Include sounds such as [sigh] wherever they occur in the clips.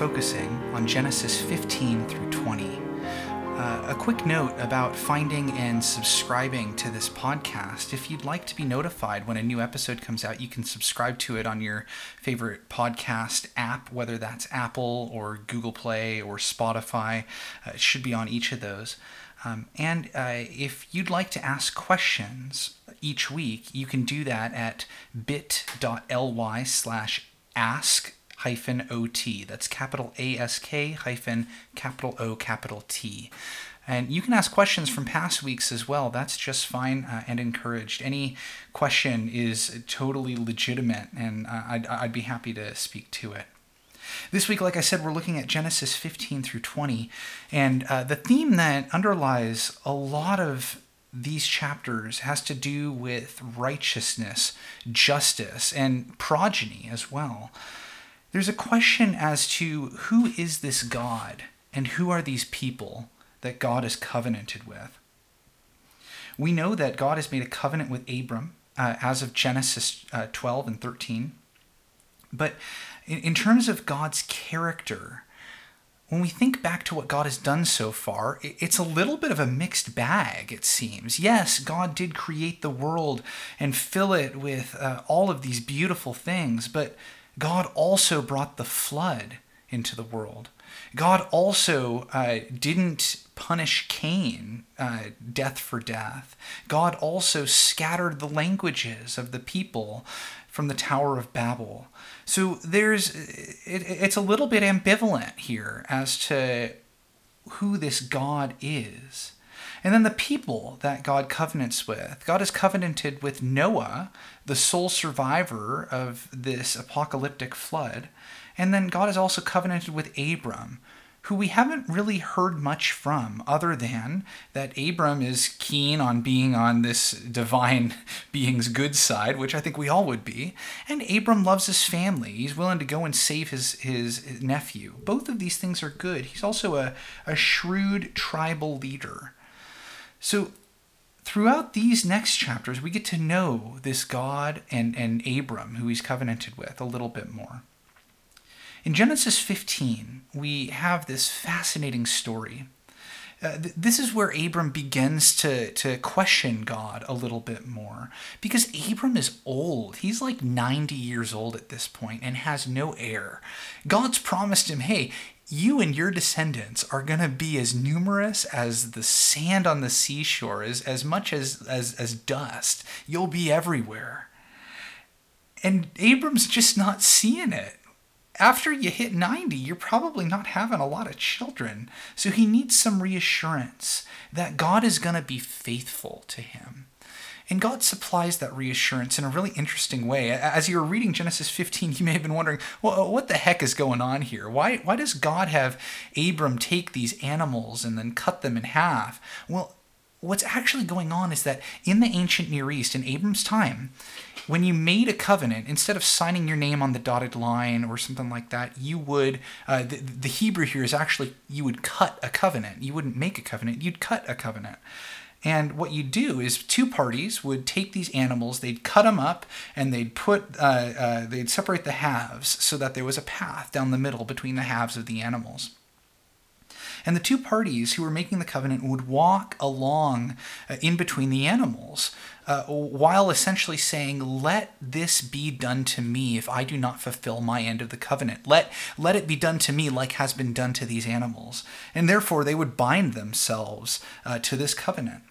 focusing on Genesis 15 through 20. Uh, a quick note about finding and subscribing to this podcast. If you'd like to be notified when a new episode comes out, you can subscribe to it on your favorite podcast app, whether that's Apple or Google Play or Spotify. Uh, it should be on each of those. Um, and uh, if you'd like to ask questions each week, you can do that at bit.ly slash ask hyphen ot. That's capital A S K hyphen capital O capital T. And you can ask questions from past weeks as well. That's just fine uh, and encouraged. Any question is totally legitimate, and uh, I'd, I'd be happy to speak to it. This week, like I said, we're looking at Genesis 15 through 20. And uh, the theme that underlies a lot of these chapters has to do with righteousness, justice, and progeny as well. There's a question as to who is this God and who are these people that God is covenanted with. We know that God has made a covenant with Abram uh, as of Genesis uh, 12 and 13. But in, in terms of God's character, when we think back to what God has done so far, it's a little bit of a mixed bag, it seems. Yes, God did create the world and fill it with uh, all of these beautiful things, but God also brought the flood into the world. God also uh, didn't punish Cain, uh, death for death. God also scattered the languages of the people from the Tower of Babel. So there's, it, it's a little bit ambivalent here as to who this God is. And then the people that God covenants with. God is covenanted with Noah, the sole survivor of this apocalyptic flood. And then God is also covenanted with Abram, who we haven't really heard much from, other than that Abram is keen on being on this divine [laughs] being's good side, which I think we all would be. And Abram loves his family. He's willing to go and save his, his nephew. Both of these things are good. He's also a, a shrewd tribal leader. So throughout these next chapters, we get to know this God and, and Abram, who he's covenanted with, a little bit more. In Genesis 15, we have this fascinating story. Uh, th- this is where Abram begins to, to question God a little bit more. Because Abram is old. He's like 90 years old at this point and has no heir. God's promised him, hey, you and your descendants are going to be as numerous as the sand on the seashore, as, as much as, as, as dust. You'll be everywhere. And Abram's just not seeing it. After you hit 90, you're probably not having a lot of children. So he needs some reassurance that God is going to be faithful to him. And God supplies that reassurance in a really interesting way. As you were reading Genesis 15, you may have been wondering, well, what the heck is going on here? Why, why does God have Abram take these animals and then cut them in half? Well, what's actually going on is that in the ancient Near East, in Abram's time, when you made a covenant, instead of signing your name on the dotted line or something like that, you would, uh, the, the Hebrew here is actually, you would cut a covenant. You wouldn't make a covenant, you'd cut a covenant. And what you do is two parties would take these animals, they'd cut them up, and they'd put, uh, uh, they'd separate the halves so that there was a path down the middle between the halves of the animals. And the two parties who were making the covenant would walk along uh, in between the animals uh, while essentially saying, Let this be done to me if I do not fulfill my end of the covenant. Let, let it be done to me like has been done to these animals. And therefore, they would bind themselves uh, to this covenant.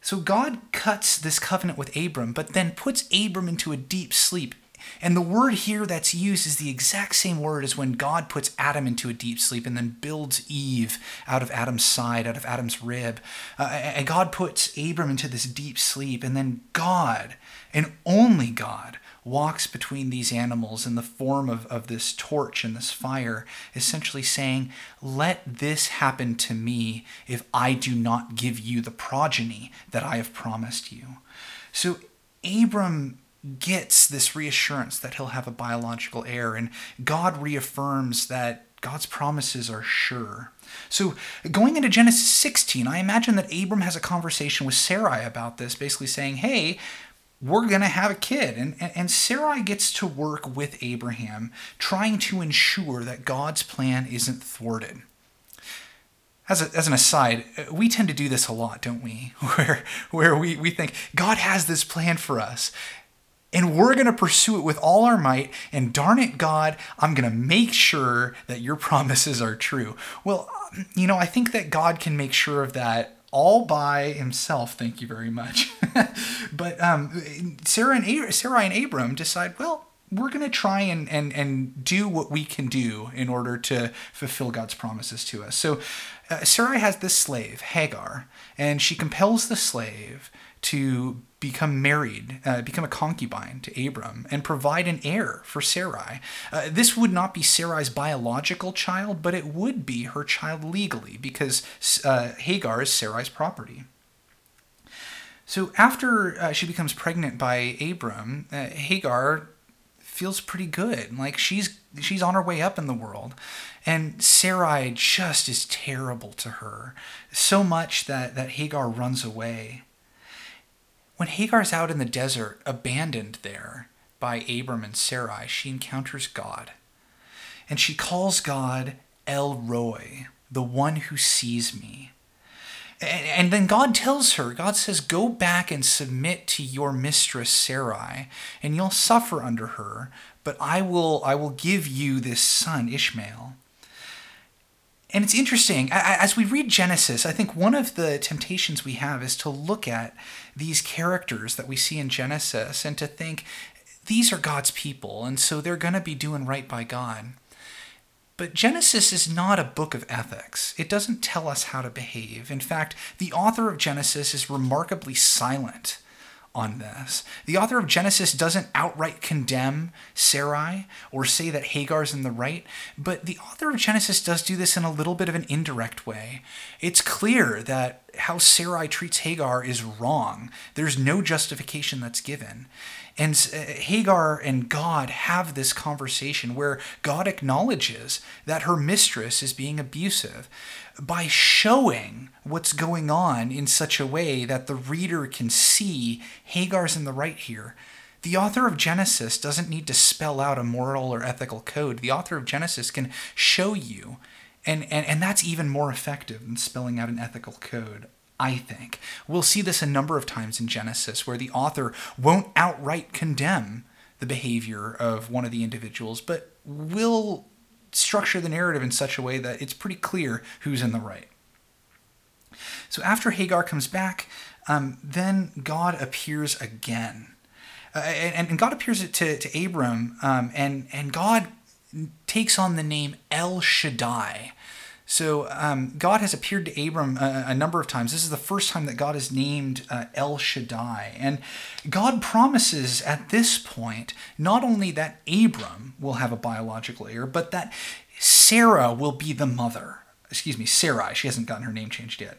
So God cuts this covenant with Abram, but then puts Abram into a deep sleep. And the word here that's used is the exact same word as when God puts Adam into a deep sleep and then builds Eve out of Adam's side, out of Adam's rib. Uh, and God puts Abram into this deep sleep, and then God, and only God, walks between these animals in the form of, of this torch and this fire, essentially saying, Let this happen to me if I do not give you the progeny that I have promised you. So Abram gets this reassurance that he'll have a biological heir, and God reaffirms that God's promises are sure. So, going into Genesis 16, I imagine that Abram has a conversation with Sarai about this, basically saying, Hey, we're going to have a kid. And, and, Sarai gets to work with Abraham, trying to ensure that God's plan isn't thwarted. As, a, as an aside, uh, we tend to do this a lot, don't we? [laughs] Where, where we, we think, God has this plan for us, and we're going to pursue it with all our might. And darn it, God, I'm going to make sure that your [laughs] promises are true. Well, um, you know, I think that God can make sure of that all by himself. Thank you very much. [laughs] but um, Sarah and Sarah and Abram decide, well, we're going to try and, and, and do what we can do in order to fulfill God's promises to us. So uh, Sarai has this slave, Hagar, and she compels the slave to become married, uh, become a concubine to Abram, and provide an heir for Sarai. Uh, this would not be Sarai's biological child, but it would be her child legally because uh, Hagar is Sarai's property. So after uh, she becomes pregnant by Abram, uh, Hagar feels pretty good. Like she's she's on her way up in the world. And Sarai just is terrible to her. So much that, that Hagar runs away. When Hagar's out in the desert, abandoned there by Abram and Sarai, she encounters God. And she calls God El Roi, the one who sees me. And, then God tells her, God says, Go back and submit to your mistress Sarai, and you'll suffer under her, but I will, I will give you this son, Ishmael. And it's interesting, as we read Genesis, I think one of the temptations we have is to look at these characters that we see in Genesis and to think these are God's people, and so they're going to be doing right by God. But Genesis is not a book of ethics. It doesn't tell us how to behave. In fact, the author of Genesis is remarkably silent on this. The author of Genesis doesn't outright condemn Sarai or say that Hagar's in the right, but the author of Genesis does do this in a little bit of an indirect way. It's clear that how Sarai treats Hagar is wrong. There's no justification that's given. And uh, Hagar and God have this conversation where God acknowledges that her mistress is being abusive by showing what's going on in such a way that the reader can see Hagar's in the right here. The author of Genesis doesn't need to spell out a moral or ethical code. The author of Genesis can show you, and, and, and that's even more effective than spelling out an ethical code. I think. We'll see this a number of times in Genesis where the author won't outright condemn the behavior of one of the individuals, but will structure the narrative in such a way that it's pretty clear who's in the right. So after Hagar comes back, um, then God appears again. Uh, and, and, God appears to, to Abram, um, and, and God takes on the name El Shaddai. So um, God has appeared to Abram a, a, number of times. This is the first time that God is named uh, El Shaddai. And God promises at this point not only that Abram will have a biological heir, but that Sarah will be the mother. Excuse me, Sarai. She hasn't gotten her name changed yet.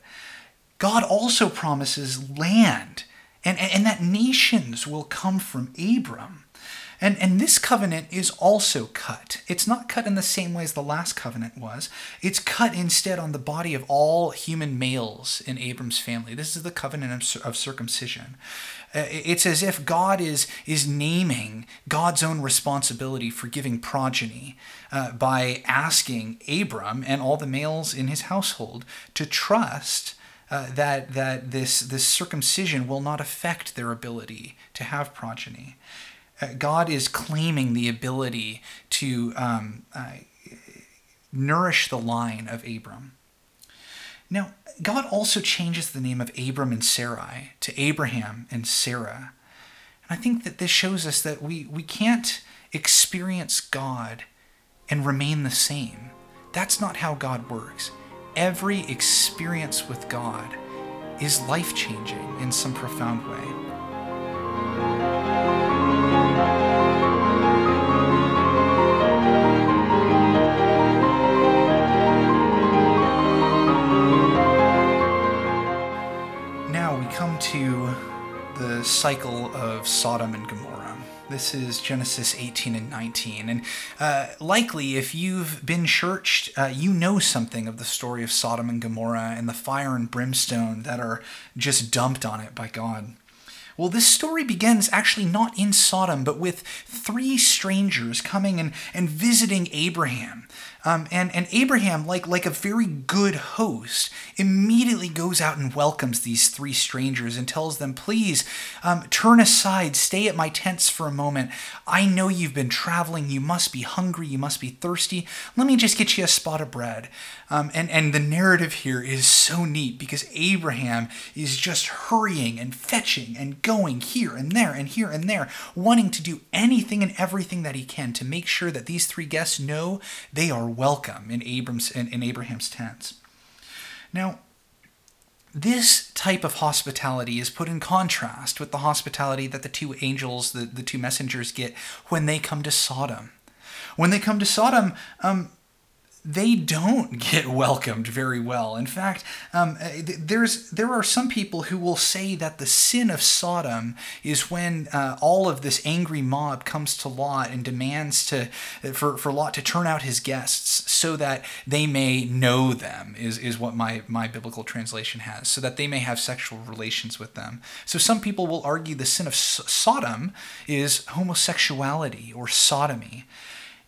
God also promises land and, and, and that nations will come from Abram. And, and this covenant is also cut. It's not cut in the same way as the last covenant was. It's cut instead on the body of all human males in Abram's family. This is the covenant of, of circumcision. Uh, it's as if God is, is naming God's own responsibility for giving progeny uh, by asking Abram and all the males in his household to trust uh, that that this this circumcision will not affect their ability to have progeny. God is claiming the ability to um, uh, nourish the line of Abram. Now, God also changes the name of Abram and Sarai to Abraham and Sarah. And I think that this shows us that we, we can't experience God and remain the same. That's not how God works. Every experience with God is life changing in some profound way. Cycle of Sodom and Gomorrah. This is Genesis 18 and 19. And uh, likely, if you've been churched, uh, you know something of the story of Sodom and Gomorrah and the fire and brimstone that are just dumped on it by God. Well, this story begins actually not in Sodom, but with three strangers coming and, and visiting Abraham. Um, and, and Abraham, like, like a very good host, immediately goes out and welcomes these three strangers and tells them, Please um, turn aside, stay at my tents for a moment. I know you've been traveling. You must be hungry. You must be thirsty. Let me just get you a spot of bread. Um, and, and the narrative here is so neat because Abraham is just hurrying and fetching and going here and there and here and there, wanting to do anything and everything that he can to make sure that these three guests know they are welcome in Abram's in, in Abraham's tents. Now, this type of hospitality is put in contrast with the hospitality that the two angels, the, the two messengers, get when they come to Sodom. When they come to Sodom, um, they don't [laughs] get welcomed very well. In fact, um, uh, there's there are some people who will say that the sin of Sodom is when uh, all of this angry mob comes to Lot and demands to for, for Lot to turn out his guests so that they may know them is, is what my, my biblical translation has so that they may have sexual relations with them. So some people will argue the sin of Sodom is homosexuality or sodomy.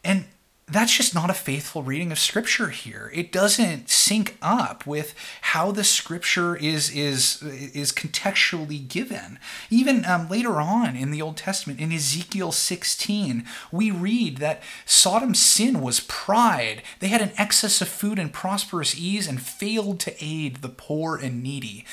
And that's just not a faithful reading of scripture here. It doesn't sync up with how the scripture is is is contextually given. Even um, later on in the old testament in ezekiel 16 we read that sodom's sin was pride. They had an excess of food and prosperous ease and failed to aid the poor and needy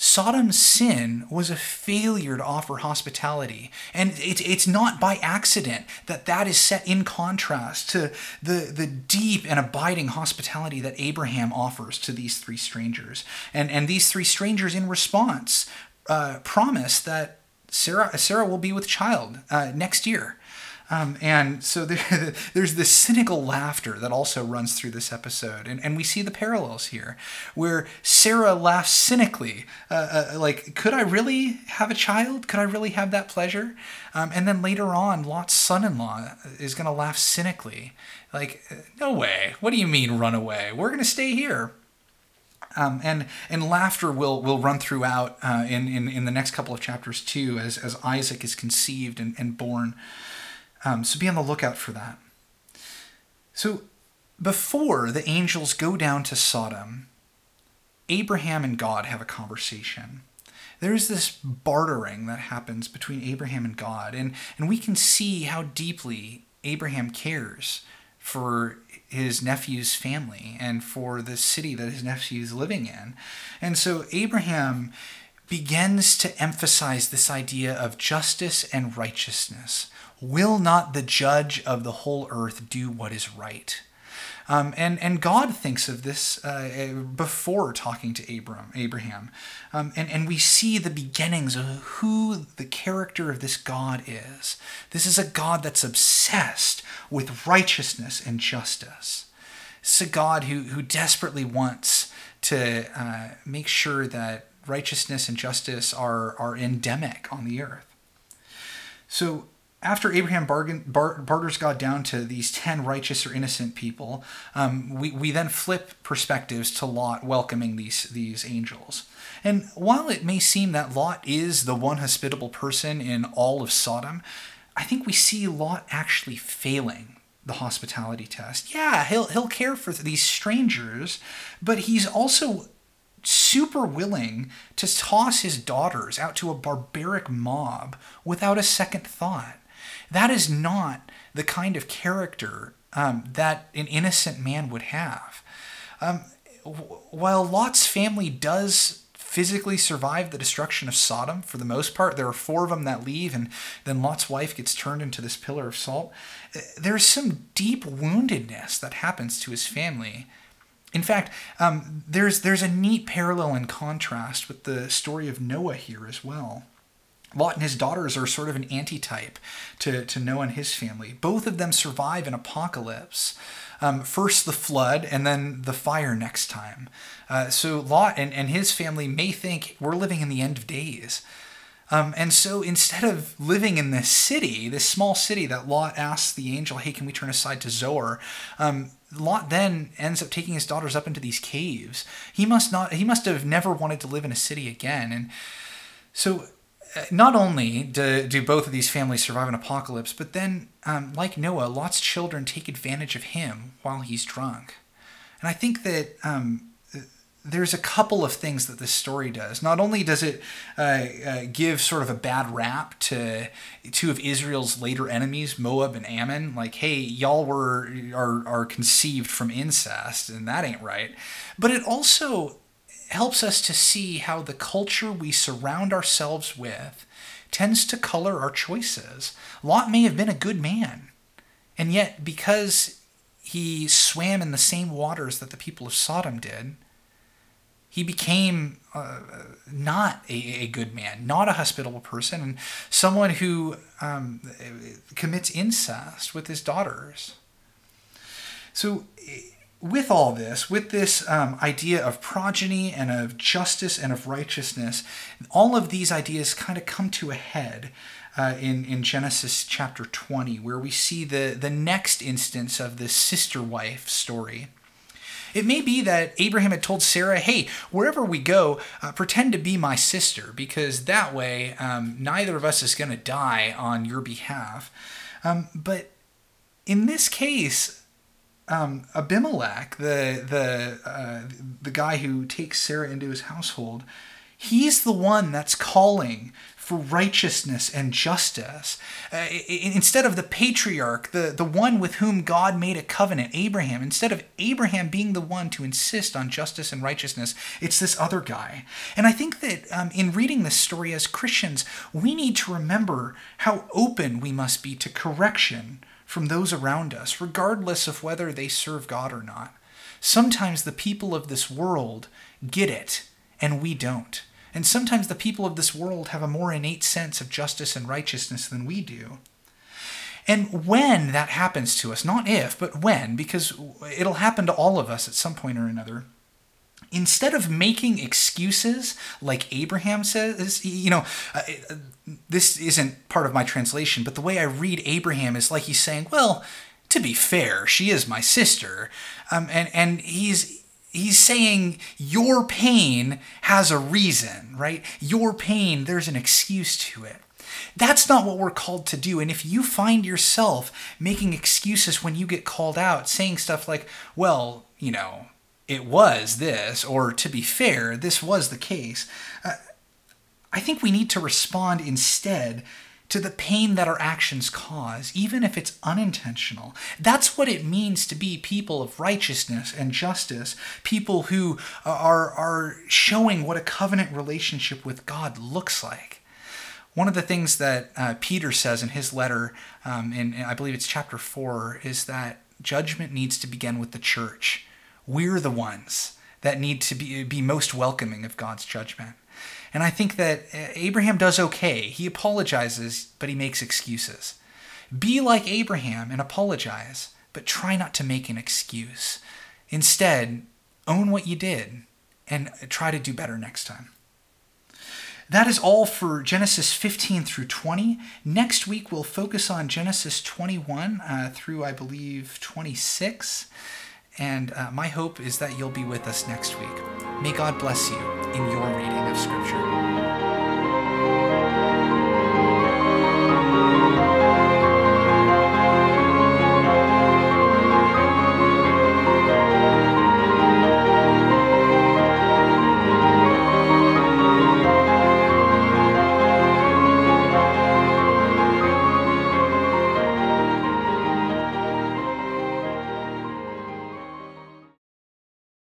Sodom's sin was a failure to offer hospitality. And it's, it's not by accident that that is set in contrast to the, the deep and abiding hospitality that Abraham offers to these three strangers. And, and these three strangers, in response, uh, promise that Sarah, Sarah will be with child uh, next year. Um, and so there, [laughs] there's this cynical laughter that also runs through this episode. And, and we see the parallels here, where Sarah laughs cynically, uh, uh, like, could I really have a child? Could I really have that pleasure? Um, and then later on, Lot's son in law is going to laugh cynically, like, no way. What do you mean run away? We're going to stay here. Um, and and laughter will will run throughout uh, in, in in the next couple of chapters too, as as Isaac is conceived and, and born. Um, so be on the lookout for that. So before the angels go down to Sodom, Abraham and God have a conversation. There's this bartering that happens between Abraham and God, and, and we can see how deeply Abraham cares for his nephew's family and for the city that his nephew is living in. And so Abraham begins to emphasize this idea of justice and righteousness. Will not the judge of the whole earth do what is right? Um, and, and God thinks of this uh, before talking to Abram, Abraham. Um, and, and we see the beginnings of who the character of this God is. This is a God that's obsessed with righteousness and justice. It's a God who, who desperately wants to uh, make sure that righteousness and justice are, are endemic on the earth. So after Abraham bargain, bar, barters God down to these 10 righteous or innocent people, um, we, we then flip perspectives to Lot welcoming these, these angels. And while it may seem that Lot is the one hospitable person in all of Sodom, I think we see Lot actually failing the hospitality test. Yeah, he'll, he'll care for these strangers, but he's also super willing to toss his daughters out to a barbaric mob without a second thought. That is not the kind of character um, that an innocent man would have. Um, while Lot's family does physically survive the destruction of Sodom for the most part, there are four of them that leave, and then Lot's wife gets turned into this pillar of salt. Uh, there's some deep woundedness that happens to his family. In fact, um, there's there's a neat parallel and contrast with the story of Noah here as well. Lot and his daughters are sort of an antitype to, to Noah and his family. Both of them survive an apocalypse. Um, first the flood and then the fire next time. Uh, so Lot and, and his family may think we're living in the end of days. Um, and so instead of living in this city, this small city that Lot asks the angel, hey, can we turn aside to Zoar? Um, Lot then ends up taking his daughters up into these caves. He must not he must have never wanted to live in a city again. And so not only do, do both of these families survive an apocalypse, but then, um, like Noah, Lot's children take advantage of him while he's drunk. And I think that um, there's a couple of things that this story does. Not only does it uh, uh, give sort of a bad rap to two of Israel's later enemies, Moab and Ammon, like, hey, y'all were are, are conceived from incest, and that ain't right. But it also helps us to see how the culture we surround ourselves with tends to color our choices. Lot may have been a good man, and yet because he swam in the same waters that the people of Sodom did, he became uh, not a, a, good man, not a hospitable person, and someone who um, commits incest with his daughters. So, with all this, with this um, idea of progeny and of justice and of righteousness, all of these ideas kind of come to a head uh, in, in Genesis chapter 20, where we see the, the next instance of the sister wife story. It may be that Abraham had told Sarah, hey, wherever we go, uh, pretend to be my sister, because that way um, neither of us is going to die on your behalf. Um, but in this case, um, Abimelech, the the uh, the guy who takes Sarah into his household, he's the one that's calling for righteousness and justice. Uh, instead of the patriarch, the, the one with whom God made a covenant, Abraham, instead of Abraham being the one to insist on justice and righteousness, it's this other guy. And I think that um, in reading this story as Christians, we need to remember how open we must be to correction from those around us, regardless of whether they serve God or not. Sometimes the people of this world get it, and we don't. And sometimes the people of this world have a more innate sense of justice and righteousness than we do. And when that happens to us, not if, but when, because it'll happen to all of us at some point or another, instead of making excuses like Abraham says, you know, uh, this isn't part of my translation, but the way I read Abraham is like he's saying, well, to be fair, she is my sister. Um, and, and he's he's saying your pain has a reason, right? Your pain, there's an excuse to it. That's not what we're called to do. And if you find yourself making excuses when you get called out, saying stuff like, well, you know, it was this, or to be fair, this was the case, uh, I think we need to respond instead to the pain that our actions cause, even if it's unintentional. That's what it means to be people of righteousness and justice, people who are, are showing what a covenant relationship with God looks like. One of the things that uh, Peter says in his letter, um, in, in I believe it's chapter 4, is that judgment needs to begin with the church. We're the ones that need to be, be most welcoming of God's judgment. And I think that uh, Abraham does okay. He apologizes, but he makes excuses. Be like Abraham and apologize, but try not to make an excuse. Instead, own what you did and try to do better next time. That is all for Genesis 15 through 20. Next week, we'll focus on Genesis 21 uh, through, I believe, 26. And uh, my hope is that you'll be with us next week. May God bless you in your reading of Scripture.